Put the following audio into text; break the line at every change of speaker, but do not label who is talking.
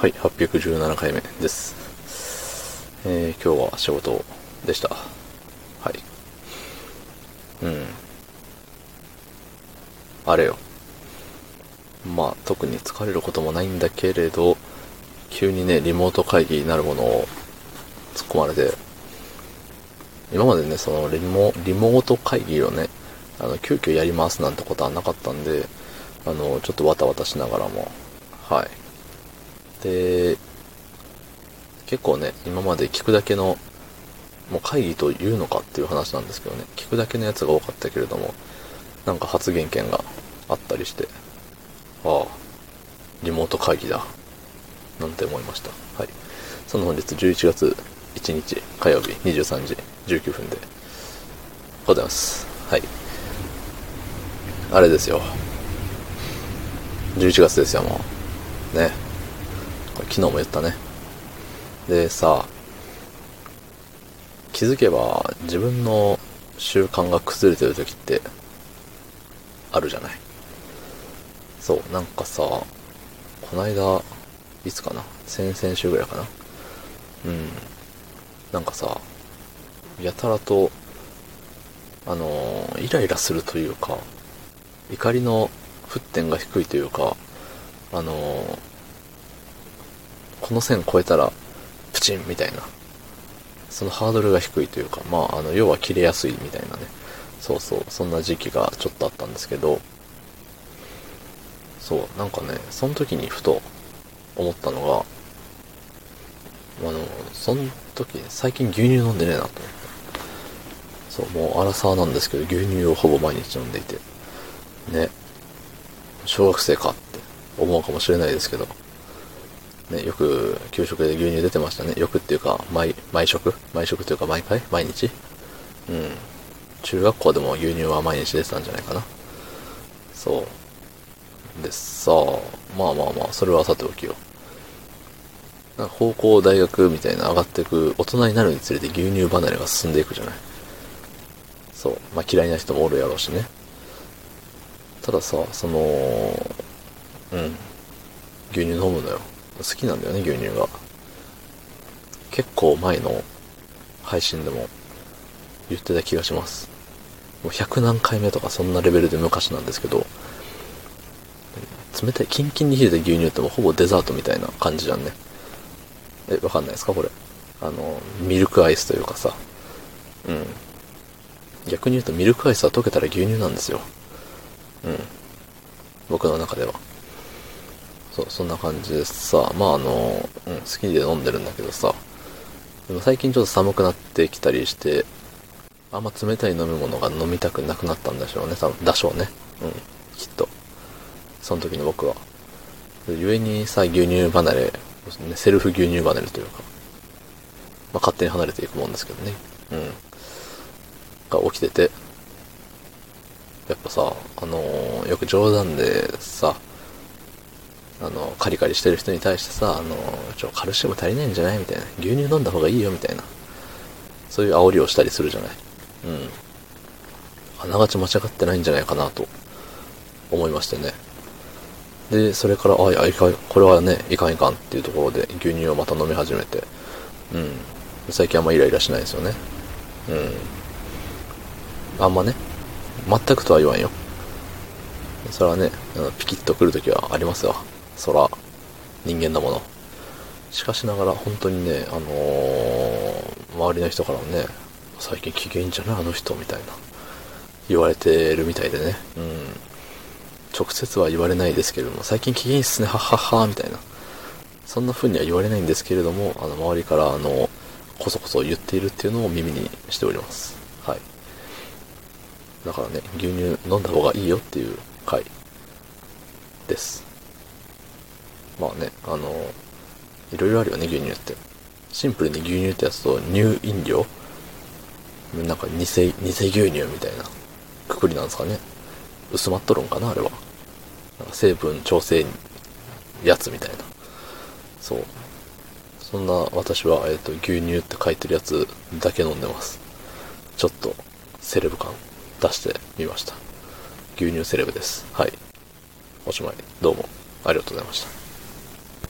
はい、817回目です。えー、今日は仕事でした。はい。うん。あれよ。まあ、特に疲れることもないんだけれど、急にね、リモート会議になるものを突っ込まれて、今までね、そのリモ、リモート会議をね、あの、急遽やりますなんてことはなかったんで、あの、ちょっとわたわたしながらも、はい。で、結構ね、今まで聞くだけの、もう会議というのかっていう話なんですけどね、聞くだけのやつが多かったけれども、なんか発言権があったりして、ああ、リモート会議だ、なんて思いました。はい。その本日11月1日火曜日23時19分でございます。はい。あれですよ。11月ですよ、もう。ね。昨日も言ったね。でさ、気づけば自分の習慣が崩れてる時ってあるじゃない？そう、なんかさ、この間、いつかな？先々週ぐらいかな？うん。なんかさ、やたらと、あのーイライラするというか、怒りの沸点が低いというか、あのーこの線超えたら、プチンみたいな。そのハードルが低いというか、まあ、あの、要は切れやすいみたいなね。そうそう、そんな時期がちょっとあったんですけど、そう、なんかね、その時にふと思ったのが、あの、その時、最近牛乳飲んでねえなと思って。そう、もう荒沢なんですけど、牛乳をほぼ毎日飲んでいて。ね。小学生かって思うかもしれないですけど、ね、よく給食で牛乳出てましたね。よくっていうか、毎、毎食？毎食というか毎回？毎日？うん。中学校でも牛乳は毎日出てたんじゃないかな。そう。でさあ、まあまあまあ、それはさておきよ。なんか高校、大学みたいな上がっていく、大人になるにつれて牛乳離れが進んでいくじゃない。そう。まあ嫌いな人もおるやろうしね。たださ、その、うん。牛乳飲むのよ。好きなんだよね、牛乳が。結構前の配信でも言ってた気がします。もう100何回目とかそんなレベルで昔なんですけど、冷たい、キンキンに冷えた牛乳ってもほぼデザートみたいな感じじゃんね。え、わかんないですか？これ。あの、ミルクアイスというかさ。うん。逆に言うとミルクアイスは溶けたら牛乳なんですよ。うん。僕の中では。そう、そんな感じでさ、まああの、うん、好きで飲んでるんだけどさ、でも最近ちょっと寒くなってきたりして、あんま冷たい飲み物が飲みたくなくなったんでしょうね、多分、だしょうね。うん、きっと。その時の僕は。で故にさ、牛乳離れ、ねセルフ牛乳離れというか、まあ勝手に離れていくもんですけどね。うん。が起きてて、やっぱさ、あのーよく冗談でさ、あの、カリカリしてる人に対してさ、あの、ちょ、カルシウム足りないんじゃない？みたいな。牛乳飲んだ方がいいよ、みたいな。そういう煽りをしたりするじゃない？うん。あながち間違ってないんじゃないかなと思いましてね。で、それから、あ、いや、いか、これはね、いかんいかんっていうところで牛乳をまた飲み始めて、うん。最近あんまイライラしないですよね。うん。あんまね、全くとは言わんよ。それはね、ピキッとくるときはありますよ。そら、人間だもの。しかしながら、本当にね、あのー周りの人からもね、最近機嫌じゃないあの人、みたいな。言われてるみたいでね。うん。直接は言われないですけれども、最近機嫌いいっすね、はっはっは、みたいな。そんな風には言われないんですけれども、あの、周りから、あの、こそこそ言っているっていうのを耳にしております。はい。だからね、牛乳飲んだ方がいいよっていう回です。まあね、あの、いろいろあるよね、牛乳って。シンプルに牛乳ってやつと乳飲料なんか偽、偽牛乳みたいなくくりなんですかね。薄まっとるんかな、あれは。なんか成分調整やつみたいな。そう。そんな私は、えっ、と、牛乳って書いてるやつだけ飲んでます。ちょっと、セレブ感出してみました。牛乳セレブです。はい。おしまい。どうもありがとうございました。